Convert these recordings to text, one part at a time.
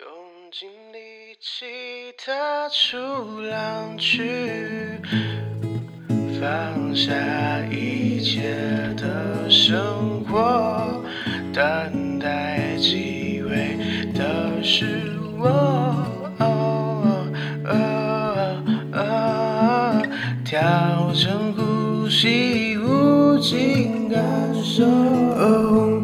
用尽力气踏出浪去，放下一切的生活，等待机会的是我。调整呼吸，无尽感受。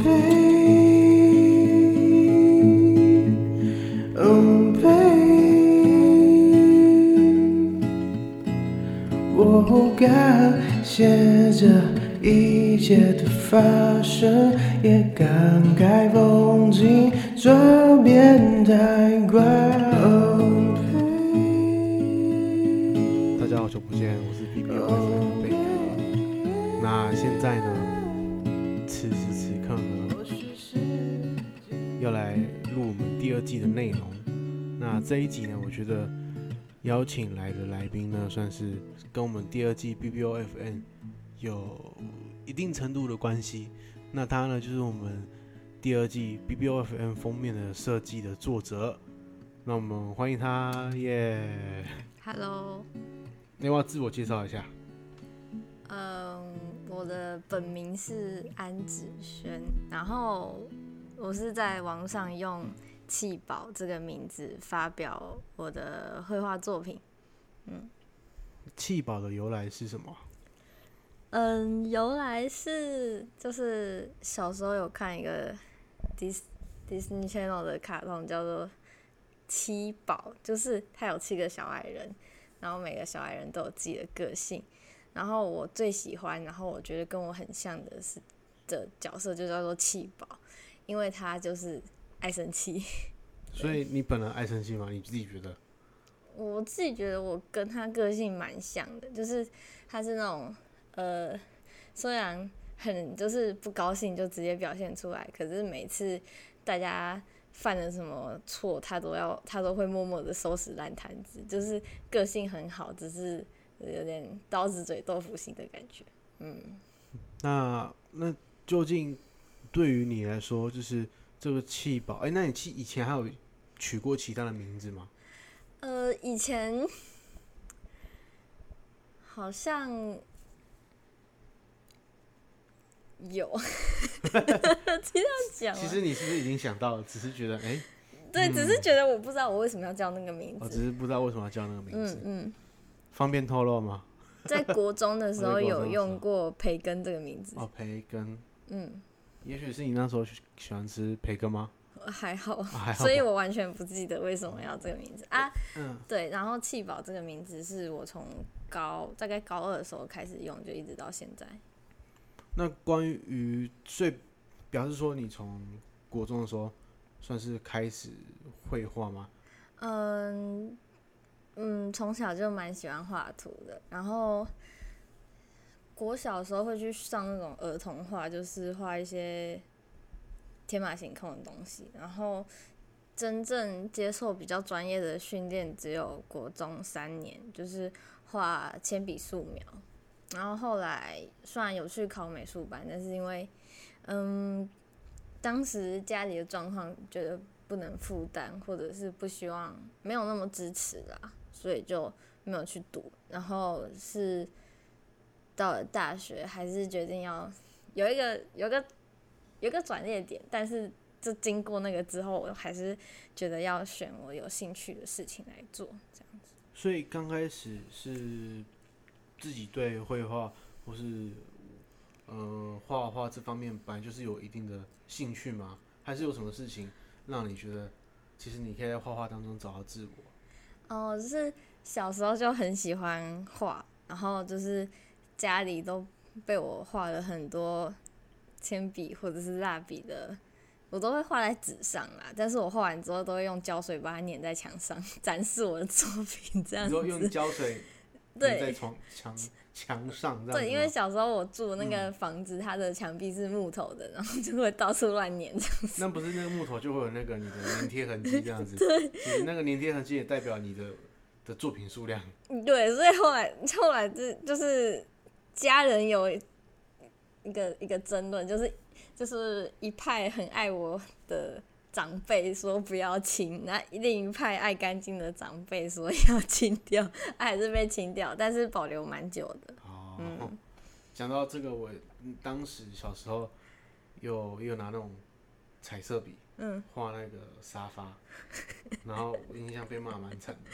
不敢写着一切的发生，也感慨风景转变太快。大家好久不见，我是 BBOFM 贝克。那现在呢？此时此刻呢，要来录我们第二季的内容。那这一集呢，我觉得。邀请来的来宾呢，算是跟我们第二季 BBOFN 有一定程度的关系。那他呢，就是我们第二季 BBOFN 封面的设计的作者。那我们欢迎他，耶！Hello，你要不要自我介绍一下？嗯，我的本名是安子轩，然后我是在网上用。弃宝这个名字发表我的绘画作品，嗯，气宝的由来是什么？嗯，由来是就是小时候有看一个 Dis Disney Channel 的卡通，叫做七宝，就是他有七个小矮人，然后每个小矮人都有自己的个性，然后我最喜欢，然后我觉得跟我很像的是的角色就叫做气宝，因为他就是。爱生气，所以你本人爱生气吗？你自己觉得？我自己觉得我跟他个性蛮像的，就是他是那种呃，虽然很就是不高兴就直接表现出来，可是每次大家犯了什么错，他都要他都会默默的收拾烂摊子，就是个性很好，只是有点刀子嘴豆腐心的感觉。嗯，那那究竟对于你来说，就是？这个气宝，哎，那你以前还有取过其他的名字吗？呃，以前好像有，这样讲。其实你是不是已经想到了？只是觉得，哎，对，只是觉得我不知道我为什么要叫那个名字。我只是不知道为什么要叫那个名字。嗯嗯。方便透露吗？在国中的时候 有用过培根这个名字。哦，培根。嗯。也许是你那时候喜欢吃培根吗？还好，好，所以我完全不记得为什么要这个名字啊。嗯，对，然后气宝这个名字是我从高大概高二的时候开始用，就一直到现在。那关于最表示说你从国中的时候算是开始绘画吗？嗯嗯，从小就蛮喜欢画图的，然后。我小时候会去上那种儿童画，就是画一些天马行空的东西。然后真正接受比较专业的训练，只有国中三年，就是画铅笔素描。然后后来虽然有去考美术班，但是因为嗯，当时家里的状况觉得不能负担，或者是不希望没有那么支持啦，所以就没有去读。然后是。到了大学，还是决定要有一个有一个有一个转捩点，但是就经过那个之后，我还是觉得要选我有兴趣的事情来做，这样子。所以刚开始是自己对绘画或是呃画画这方面本来就是有一定的兴趣吗？还是有什么事情让你觉得其实你可以在画画当中找到自我？哦，就是小时候就很喜欢画，然后就是。家里都被我画了很多铅笔或者是蜡笔的，我都会画在纸上啦。但是我画完之后都会用胶水把它粘在墙上，展示我的作品。这样子。你说用胶水对在床墙墙上？对，因为小时候我住的那个房子，它的墙壁是木头的，然后就会到处乱粘这样子。那不是那个木头就会有那个你的粘贴痕迹这样子？对，那个粘贴痕迹也代表你的的作品数量。对，所以后来后来这就是。家人有一个一个争论，就是就是一派很爱我的长辈说不要清，那另一派爱干净的长辈说要清掉，还是被清掉，但是保留蛮久的。哦，嗯，讲到这个，我当时小时候有有拿那种彩色笔，嗯，画那个沙发，然后印象被骂蛮惨的。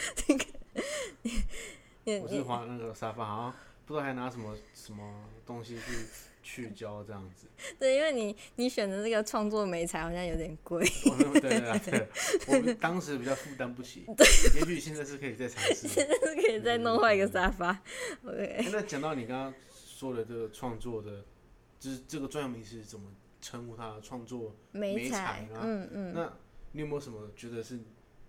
我是画那个沙发，好像不知道还拿什么什么东西去去胶这样子。对，因为你你选的这个创作媒材好像有点贵。对对对，对，我们当时比较负担不起。对，也许现在是可以再尝试。现在是可以再弄坏一个沙发。OK。欸，那讲到你刚刚说的这个创作的，就是这个专有名词怎么称呼它？创作媒材啊？嗯嗯。那你有没有什么觉得是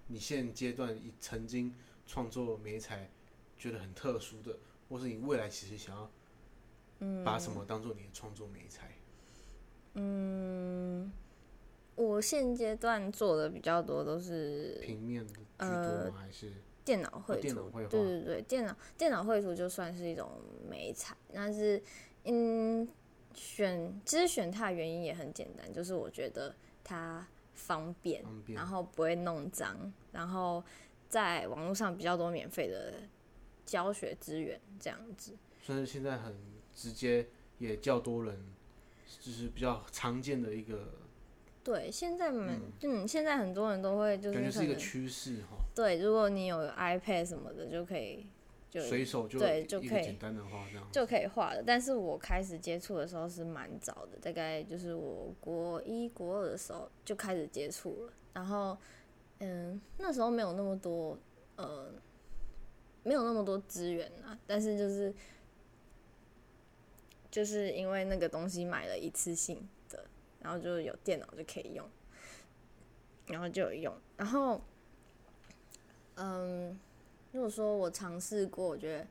你现阶段已曾经创作媒材？觉得很特殊的，或是你未来其实想要，把什么当做你的创作美材？嗯，我现阶段做的比较多都是平面的居多吗？还是电脑绘图？对对对，电脑电脑绘图就算是一种美材，但是嗯，选其实选它的原因也很简单，就是我觉得它方便，方便然后不会弄脏，然后在网络上比较多免费的。教学资源这样子，算是现在很直接，也较多人，就是比较常见的一个。对，现在们嗯，嗯，现在很多人都会就是。感觉是一个趋势哈。对，如果你有 iPad 什么的，就可以就随手就对就可以简单的画这样就可以画了。但是我开始接触的时候是蛮早的，大概就是我国一国二的时候就开始接触了。然后嗯，那时候没有那么多呃。没有那么多资源啊，但是就是就是因为那个东西买了一次性的，然后就有电脑就可以用，然后就有用。然后，嗯，如果说我尝试过，我觉得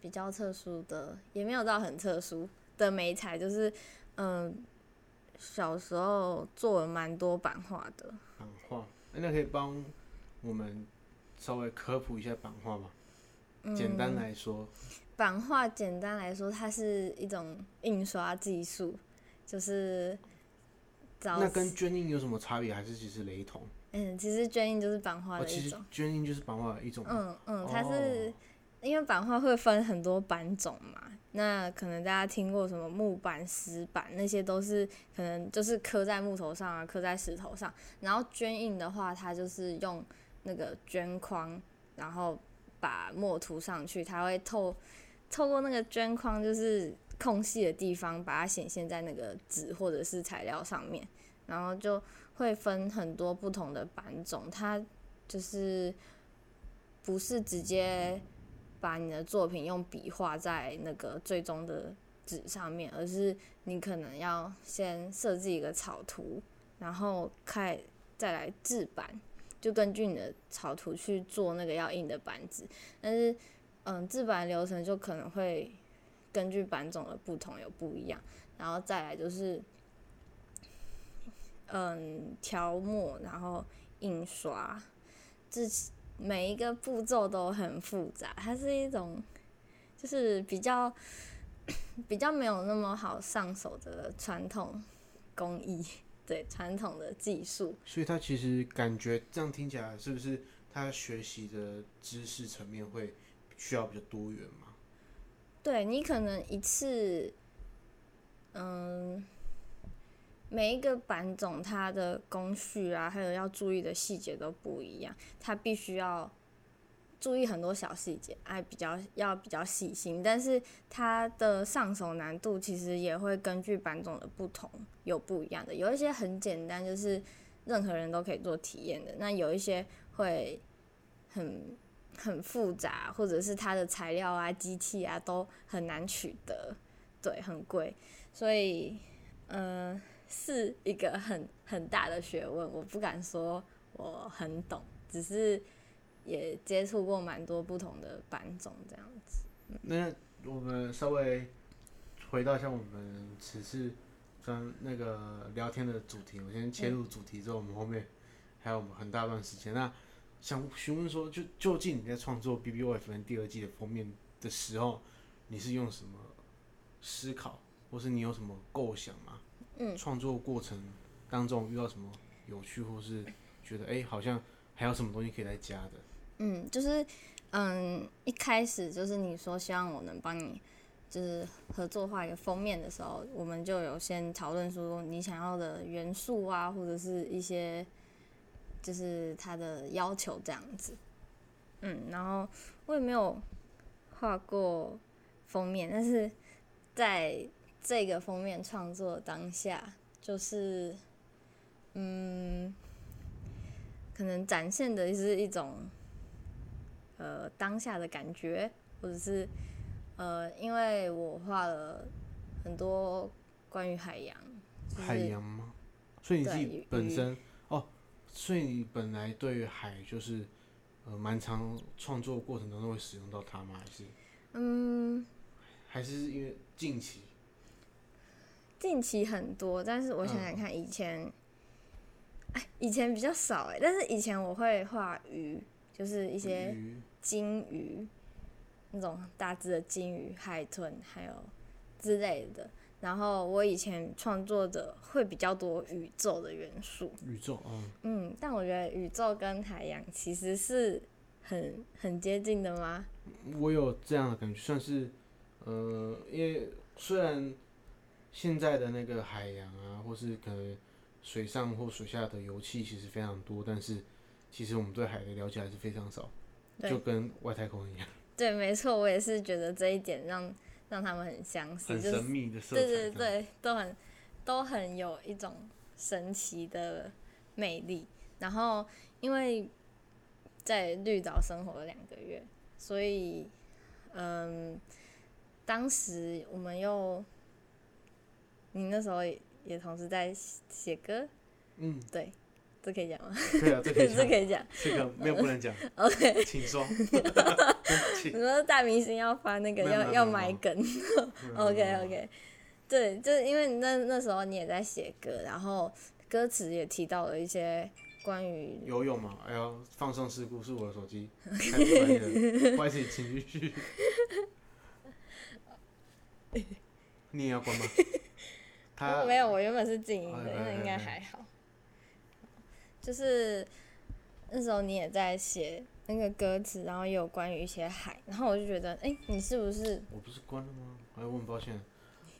比较特殊的，也没有到很特殊的媒材，就是嗯，小时候做了蛮多版画的。版画，那可以帮我们稍微科普一下版画吗？简单来说，嗯、版画简单来说，它是一种印刷技术，就是那跟绢印有什么差别？还是其实雷同？嗯，其实绢印就是版画的一种。哦、其实绢印就是版画的一种。嗯嗯，它是、哦、因为版画会分很多版种嘛，那可能大家听过什么木板、石板，那些都是可能就是刻在木头上啊，刻在石头上。然后绢印的话，它就是用那个绢框，然后。把墨涂上去，它会透透过那个绢框，就是空隙的地方，把它显现在那个纸或者是材料上面，然后就会分很多不同的版种。它就是不是直接把你的作品用笔画在那个最终的纸上面，而是你可能要先设计一个草图，然后开再来制版。就根据你的草图去做那个要印的版子，但是，嗯，制版流程就可能会根据版种的不同有不一样，然后再来就是，嗯，调墨，然后印刷，这每一个步骤都很复杂，它是一种就是比较 比较没有那么好上手的传统工艺。对传统的技术，所以他其实感觉这样听起来，是不是他学习的知识层面会需要比较多元嘛？对，你可能一次，嗯，每一个版种它的工序啊，还有要注意的细节都不一样，它必须要。注意很多小细节，哎，比较要比较细心，但是它的上手难度其实也会根据版种的不同有不一样的。有一些很简单，就是任何人都可以做体验的；那有一些会很很复杂，或者是它的材料啊、机器啊都很难取得，对，很贵，所以嗯、呃，是一个很很大的学问。我不敢说我很懂，只是。也接触过蛮多不同的版种，这样子。那我们稍微回到像我们此次跟那个聊天的主题，我先切入主题之后，我们后面还有很大段时间。那想询问说，就究竟你在创作《BBOFM》第二季的封面的时候，你是用什么思考，或是你有什么构想吗？嗯。创作过程当中遇到什么有趣，或是觉得哎、欸，好像还有什么东西可以再加的？嗯，就是嗯，一开始就是你说希望我能帮你，就是合作画一个封面的时候，我们就有先讨论说你想要的元素啊，或者是一些就是他的要求这样子。嗯，然后我也没有画过封面，但是在这个封面创作当下，就是嗯，可能展现的是一种呃当下的感觉，或者是呃，因为我画了很多关于海洋，就是、海洋吗？所以你自己本身哦，所以你本来对于海就是。呃，蛮长创作过程当中会使用到它吗？还是，嗯，还是因为近期，近期很多，但是我想想看，以前，哎、嗯，以前比较少哎，但是以前我会画鱼，就是一些鲸鱼，那种大只的金鱼、海豚，还有之类的。然后我以前创作的会比较多宇宙的元素，宇宙，啊，嗯，但我觉得宇宙跟海洋其实是很很接近的吗？我有这样的感觉，算是，呃，因为虽然现在的那个海洋啊，或是可能水上或水下的油气其实非常多，但是其实我们对海的了解还是非常少，就跟外太空一样。对，没错，我也是觉得这一点让。让他们很相似，很神秘的色彩，对对对，都很都很有一种神奇的魅力。然后，因为在绿岛生活了两个月，所以，嗯，当时我们又，你那时候也，也同时在写歌，嗯，对。这可以讲吗？对啊，这可以讲。这可以讲。这个没有不能讲。OK，请说。你说大明星要发那个要要买梗。OK OK，对，就是因为那那时候你也在写歌，然后歌词也提到了一些关于游泳嘛。哎呀，放送事故是我的手机，太不专业了，不好意思，请继续。你也要关吗？他没有，我原本是静音的，那应该还好。就是那时候你也在写那个歌词，然后也有关于一些海，然后我就觉得，哎、欸，你是不是？我不是关了吗？哎，我很抱歉。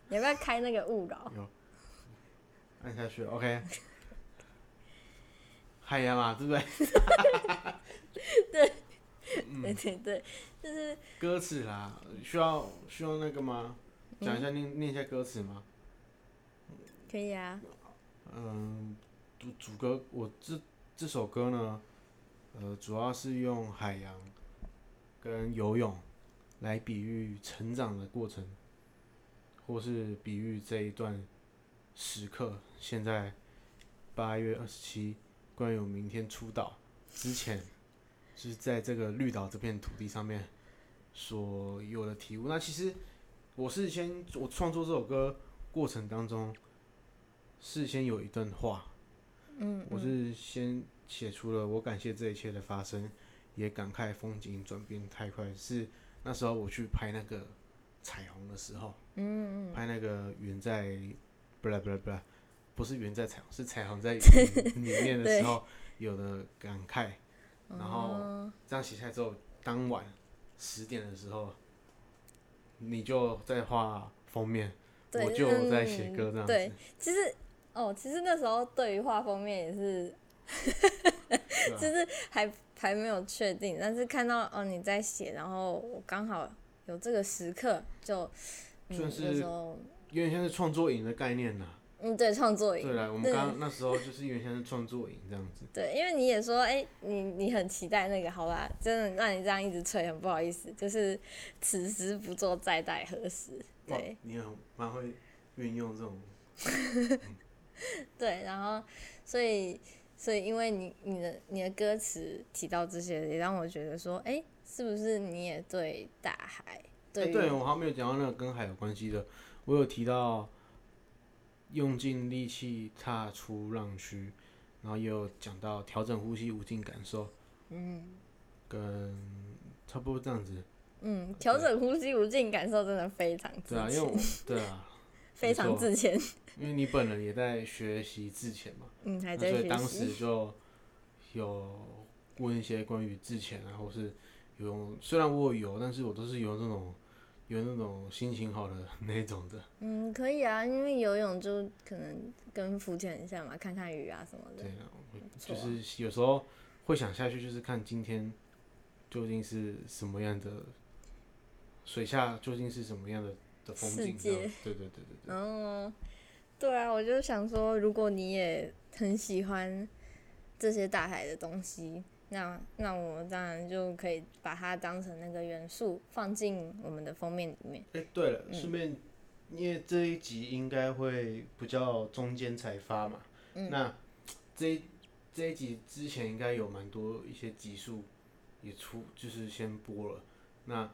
你要不要开那个勿扰？有。按下去，OK。海洋嘛，对不对？对。对对对，就是。歌词啦，需要需要那个吗？讲一下念、嗯、念一下歌词吗？可以啊。嗯。主主歌，我这这首歌呢，呃，主要是用海洋跟游泳来比喻成长的过程，或是比喻这一段时刻。现在八月二十七，关于我明天出岛之前，是在这个绿岛这片土地上面所有的体悟。那其实我是先我创作这首歌过程当中，事先有一段话。嗯，我是先写出了我感谢这一切的发生，也感慨风景转变太快。是那时候我去拍那个彩虹的时候，嗯嗯，拍那个云在，不啦不啦不啦，不是云在彩虹，是彩虹在 云里面的时候有的感慨。然后这样写下来之后，当晚十点的时候，你就在画封面，我就在写歌这样子。对，其实。哦，其实那时候对于画封面也是，就是还还没有确定，但是看到哦你在写，然后我刚好有这个时刻，就嗯，那时候有点像是创作营的概念呐。嗯，对，创作营。对啦，我们刚刚那时候就是有点像是创作营这样子。对，因为你也说，哎、欸，你你很期待那个，好吧？真的让你这样一直吹，很不好意思，就是此时不做，再待何时？对，你很蛮会运用这种。嗯 对，然后，所以，所以，因为你你的你的歌词提到这些，也让我觉得说，哎，是不是你也对大海？对，对我还没有讲到那个跟海有关系的，我有提到用尽力气踏出浪区，然后也有讲到调整呼吸，无尽感受，嗯，跟差不多这样子，嗯，调整呼吸，无尽感受，真的非常对啊，因为我对啊。非常自谦。因为你本人也在学习自潜嘛，嗯，还在学习。所以当时就有问一些关于自潜啊，或是游泳。虽然我有，但是我都是游那种有那种心情好的 那种的。嗯，可以啊，因为游泳就可能跟浮潜一下嘛，看看鱼啊什么的。对啊，就是有时候会想下去，就是看今天究竟是什么样的水下，究竟是什么样的的。对对对对对。哦。对啊，我就想说，如果你也很喜欢这些大海的东西，那那我们当然就可以把它当成那个元素放进我们的封面里面。哎，对了，顺便，因为这一集应该会比较中间才发嘛，嗯、那这一这一集之前应该有蛮多一些集数也出，就是先播了。那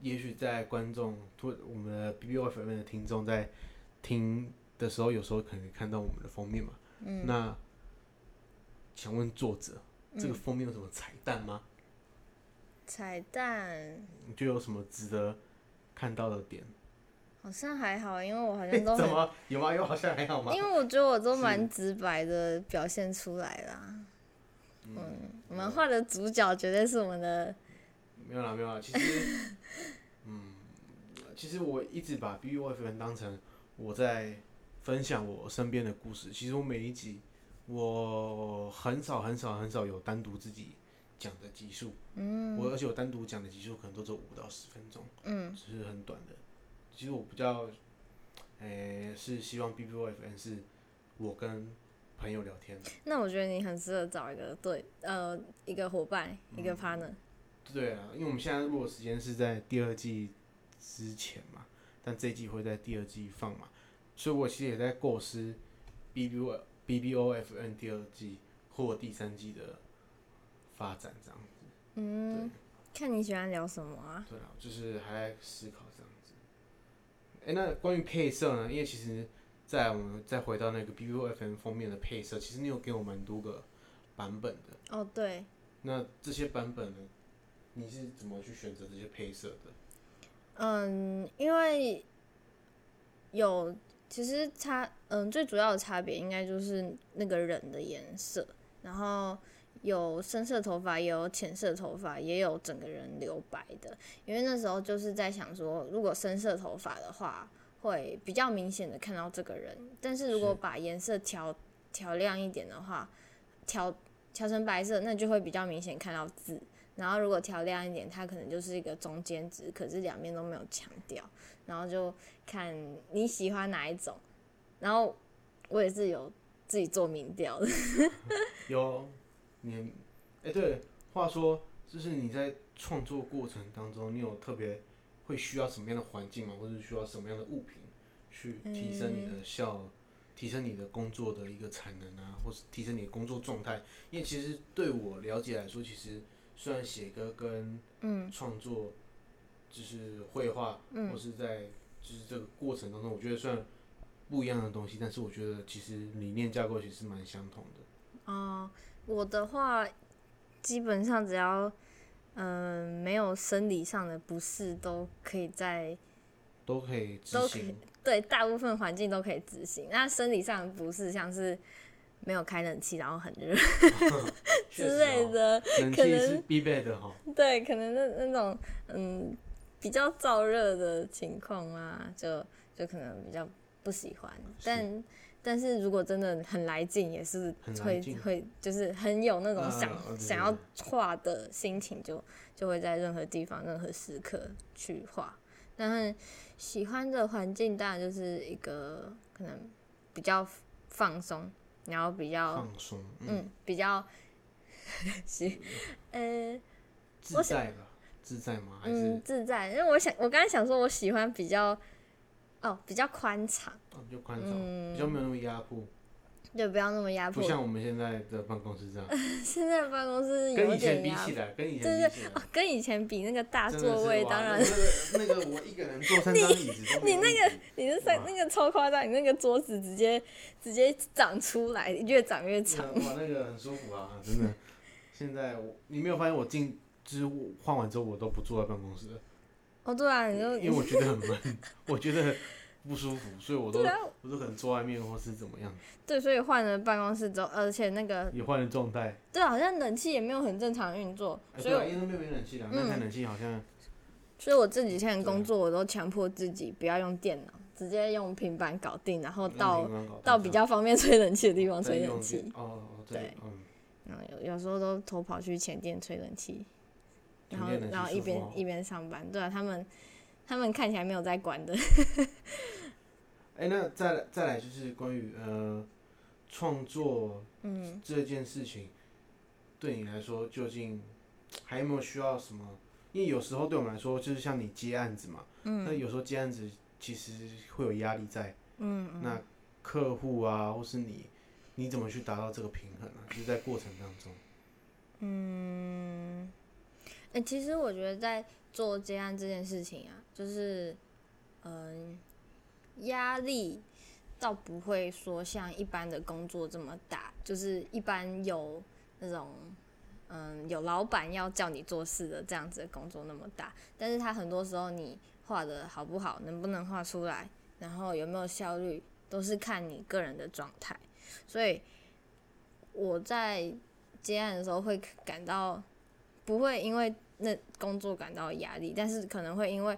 也许在观众或，我们的 BBOFM 的听众在听。的时候，有时候可能看到我们的封面嘛。嗯。那想问作者，这个封面有什么彩蛋吗？彩蛋？你觉得有什么值得看到的点？好像还好，因为我好像都、欸、怎么有吗？有好像还好吗？因为我觉得我都蛮直白的表现出来啦。我们画的主角绝对是我们的。没有啦，没有啦。其实，嗯，其实我一直把 BBOFM 当成我在。分享我身边的故事。其实我每一集，我很少很少很少有单独自己讲的集数。嗯。我而且我单独讲的集数可能都只有五到十分钟。嗯。只是很短的。其实我比较，诶、欸，是希望 B B O F N 是我跟朋友聊天。那我觉得你很适合找一个对，呃，一个伙伴，一个 partner。嗯、对啊，因为我们现在录的时间是在第二季之前嘛，但这一季会在第二季放嘛。所以，我其实也在构思 B B O B B O F N 第二季或第三季的发展这样子。嗯，看你喜欢聊什么啊？对啊，就是还在思考这样子。哎、欸，那关于配色呢？因为其实，在我们再回到那个 B B O F N 封面的配色，其实你有给我蛮多个版本的。哦，对。那这些版本呢？你是怎么去选择这些配色的？嗯，因为有。其实差，嗯，最主要的差别应该就是那个人的颜色，然后有深色头发，也有浅色头发，也有整个人留白的。因为那时候就是在想说，如果深色头发的话，会比较明显的看到这个人；但是如果把颜色调调亮一点的话，调调成白色，那就会比较明显看到字。然后如果调亮一点，它可能就是一个中间值，可是两边都没有强调。然后就看你喜欢哪一种，然后我也是有自己做民调的。有，你，哎、欸，对，话说，就是你在创作过程当中，你有特别会需要什么样的环境吗？或者需要什么样的物品去提升你的效，嗯、提升你的工作的一个产能啊，或是提升你的工作状态？因为其实对我了解来说，其实虽然写歌跟嗯创作。就是绘画，或是在就是这个过程当中，我觉得算不一样的东西，但是我觉得其实理念架构其实蛮相同的。哦、呃，我的话基本上只要嗯、呃、没有生理上的不适，都可以在都可以执行。对，大部分环境都可以执行。那生理上不是像是没有开冷气，然后很热 之类的，哦、冷气是必备的哈。对，可能那那种嗯。比较燥热的情况啊，就就可能比较不喜欢。但但是如果真的很来劲，也是会会就是很有那种想、啊、想要画的心情就，就就会在任何地方、任何时刻去画。但是喜欢的环境当然就是一个可能比较放松，然后比较放松，嗯，嗯，比较 行，呃，自在吧。自在吗？还是嗯，自在。因为我想，我刚才想说，我喜欢比较，哦，比较宽敞，哦，比较宽敞，嗯、比较没有那么压迫，对，不要那么压迫，不像我们现在的办公室这样。现在的办公室有点跟以前比起来，跟以前比起来，对对，哦，跟以前比那个大座位，当然，那个那个我一个人坐三张椅子都，你那个你是三那个超夸张，你那个桌子直接直接长出来，越长越长，哇，那个很舒服啊，真的。现在我你没有发现我进。就是换完之后，我都不坐在办公室。哦，对啊，你就因为我觉得很闷，我觉得不舒服，所以我都、啊、我都可能坐外面或是怎么样。对，所以换了办公室之后，而且那个也换了状态。对，好像冷气也没有很正常运作，欸、所以因为没有冷气的，那台冷气好像。所以我这几天工作，我都强迫自己不要用电脑，直接用平板搞定，然后到到比较方便吹冷气的地方吹冷气。哦，对，嗯。然后有有时候都偷跑去前店吹冷气，然后然后一边一边上班。对啊，他们他们看起来没有在管的。哎、欸，那再来再来就是关于呃创作嗯这件事情，对你来说究竟还有没有需要什么？因为有时候对我们来说，就是像你接案子嘛，嗯，那有时候接案子其实会有压力在，嗯，嗯，那客户啊，或是你，你怎么去达到这个平衡呢？就是在过程当中，嗯，哎、其实我觉得在做接案这件事情啊，就是，嗯，压力倒不会说像一般的工作这么大，就是一般有那种。嗯，有老板要叫你做事的这样子的工作那么大，但是他很多时候你画的好不好，能不能画出来，然后有没有效率，都是看你个人的状态。所以我在接案的时候会感到不会因为那工作感到压力，但是可能会因为，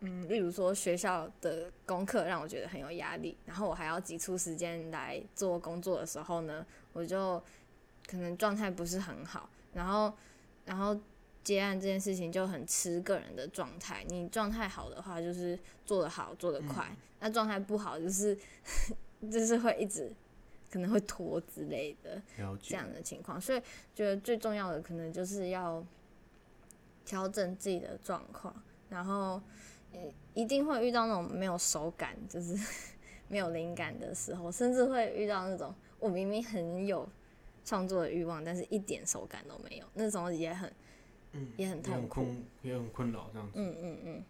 嗯，例如说学校的功课让我觉得很有压力，然后我还要挤出时间来做工作的时候呢，我就。可能状态不是很好，然后，然后接案这件事情就很吃个人的状态。你状态好的话，就是做得好，做得快；嗯、那状态不好，就是 就是会一直可能会拖之类的这样的情况。所以，觉得最重要的可能就是要调整自己的状况，然后一定会遇到那种没有手感，就是 没有灵感的时候，甚至会遇到那种我明明很有。创作的欲望，但是一点手感都没有，那种也很，嗯，也很痛苦，也很困扰这样子。嗯嗯嗯，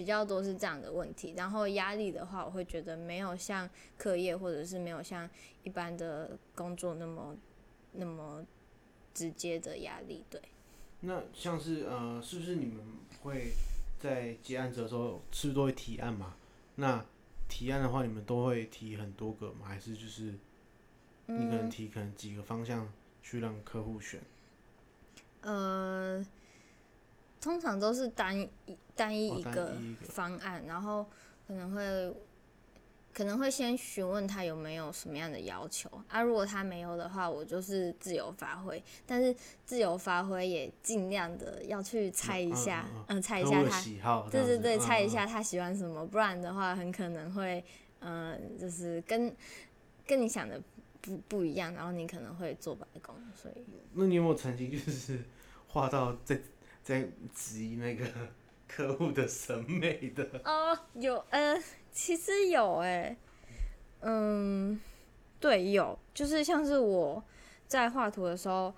比较多是这样的问题。然后压力的话，我会觉得没有像课业或者是没有像一般的工作那么那么直接的压力。对。那像是呃，是不是你们会在接案子的时候，是不是都会提案嘛？那提案的话，你们都会提很多个吗？还是就是？你可能提可能几个方向去让客户选。呃，通常都是单一单一一个方案，然后可能会可能会先询问他有没有什么样的要求啊。如果他没有的话，我就是自由发挥。但是自由发挥也尽量的要去猜一下，嗯，嗯，嗯，猜一下他喜好，对对对，猜一下他喜欢什么，不然的话很可能会，嗯，就是跟跟你想的。不不一样，然后你可能会做白工，所以。那你有没有曾经就是画到在在质疑那个客户的审美的？哦，有，呃，其实有，哎，嗯，对，有，就是像是我在画图的时候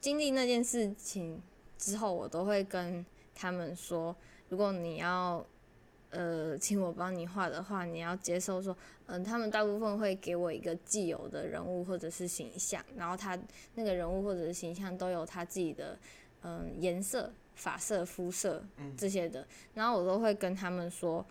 经历那件事情之后，我都会跟他们说，如果你要。呃，请我帮你画的话，你要接受说，嗯、他们大部分会给我一个既有的人物或者是形象，然后他那个人物或者是形象都有他自己的，嗯、颜色、发色、肤色这些的，然后我都会跟他们说，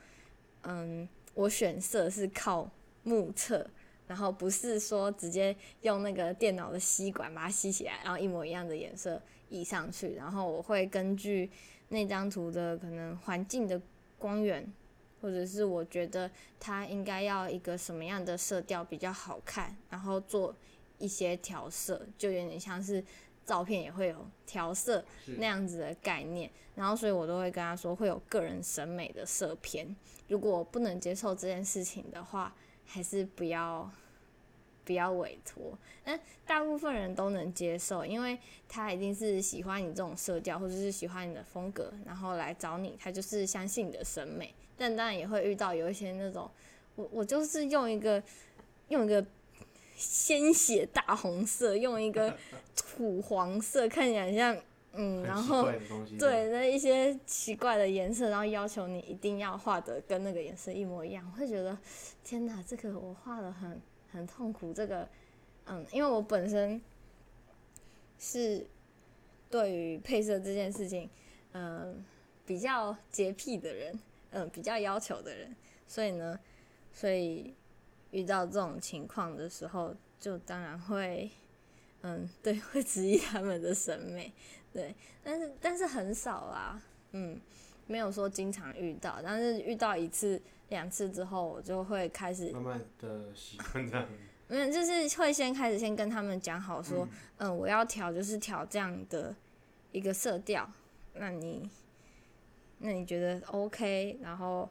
嗯，我选色是靠目测，然后不是说直接用那个电脑的吸管把它吸起来，然后一模一样的颜色移上去，然后我会根据那张图的可能环境的。光源，或者是我觉得它应该要一个什么样的色调比较好看，然后做一些调色，就有点像是照片也会有调色那样子的概念。然后，所以我都会跟他说会有个人审美的色偏。如果不能接受这件事情的话，还是不要。不要委托，但大部分人都能接受，因为他一定是喜欢你这种色调，或者是喜欢你的风格，然后来找你，他就是相信你的审美。但当然也会遇到有一些那种，我我就是用一个用一个鲜血大红色，用一个 土黄色，看起来像嗯，然后对那一些奇怪的颜色，然后要求你一定要画的跟那个颜色一模一样，我会觉得天哪，这个我画的很。很痛苦，这个，嗯，因为我本身是对于配色这件事情，嗯，比较洁癖的人，嗯比较要求的人，所以呢，所以遇到这种情况的时候，就当然会嗯对，会质疑他们的审美，对，但是但是很少啦，嗯，没有说经常遇到，但是遇到一次两次之后，我就会开始慢慢的习惯这样。没有，就是会先开始先跟他们讲好说，嗯，嗯，我要调就是调这样的一个色调，那你，那你觉得 OK？然后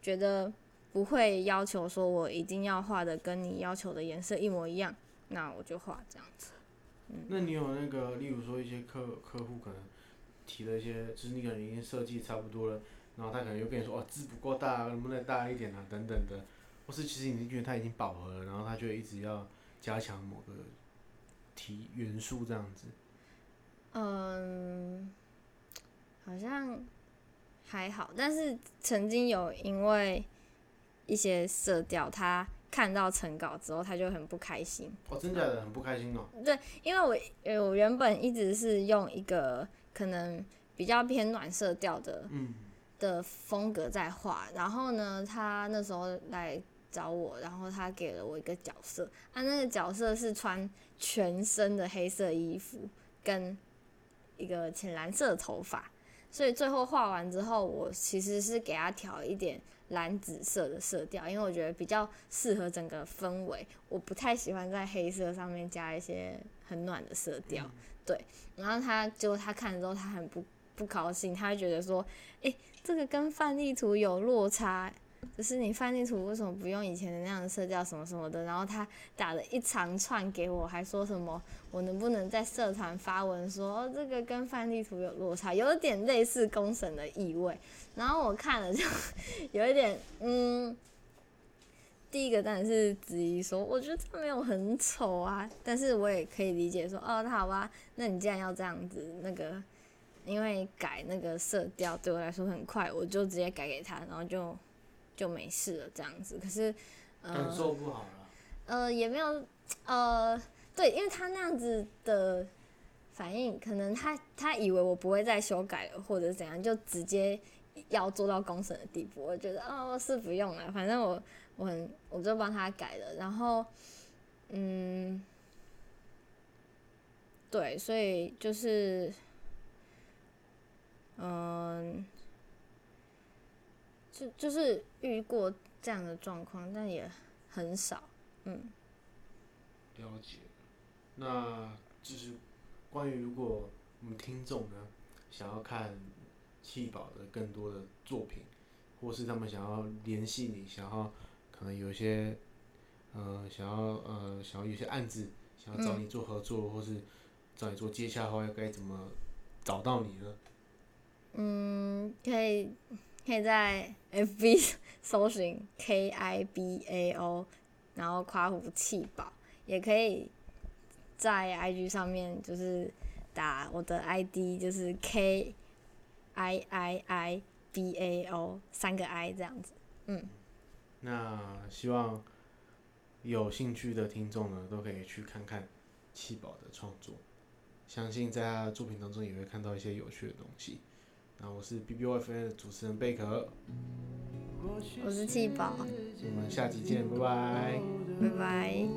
觉得不会要求说我一定要画的跟你要求的颜色一模一样，那我就画这样子。嗯，那你有那个，例如说一些客客户可能提了一些，就是你可能已经设计差不多了，然后他可能又跟你说，哦，字不够大，能不能大一点啊，等等的。或是其实你觉得他已经饱和了，然后他就一直要加强某个题元素这样子。嗯，好像还好，但是曾经有因为一些色调，他看到成稿之后，他就很不开心。哦，真的假的？很不开心哦。对，因为我我原本一直是用一个可能比较偏暖色调的嗯的风格在画，然后呢，他那时候来。找我，然后他给了我一个角色，啊，那个角色是穿全身的黑色衣服，跟一个浅蓝色的头发，所以最后画完之后，我其实是给他调一点蓝紫色的色调，因为我觉得比较适合整个氛围，我不太喜欢在黑色上面加一些很暖的色调，对，然后他结果他看了之后，他很不不高兴，他就觉得说，诶，这个跟范例图有落差。可是你范地图为什么不用以前的那样的色调什么什么的？然后他打了一长串给我，还说什么我能不能在社团发文说，哦，这个跟范地图有落差，有点类似公审的意味。然后我看了就有一点，嗯，第一个当然是子怡说，我觉得他没有很丑啊，但是我也可以理解说，哦，那好吧，那你既然要这样子，那个因为改那个色调对我来说很快，我就直接改给他，然后就。就没事了，这样子。可是，呃，感受不好了。呃，也没有，呃，对，因为他那样子的反应，可能他他以为我不会再修改了，或者怎样，就直接要做到公审的地步。我觉得，哦，是不用了，反正我我很我就帮他改了。然后，嗯，对，所以就是，嗯。就就是遇过这样的状况，但也很少，嗯。了解。那就是关于如果我们听众呢，想要看弃保的更多的作品，或是他们想要联系你，想要可能有一些呃想要呃想要有些案子，想要找你做合作，嗯、或是找你做接洽的话，要该怎么找到你呢？嗯，可以。可以在 FB 搜寻 K I B A O，然后夸胡弃宝，也可以在 IG 上面就是打我的 ID，就是 K I I I B A O 三个 I 这样子。嗯，那希望有兴趣的听众呢，都可以去看看七宝的创作，相信在他的作品当中也会看到一些有趣的东西。那我是 B B O F A 的主持人贝壳，我是气宝，我们下期见，拜拜，拜拜。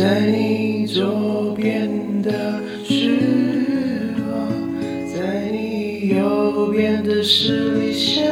在你左边的是我在你右边的是理想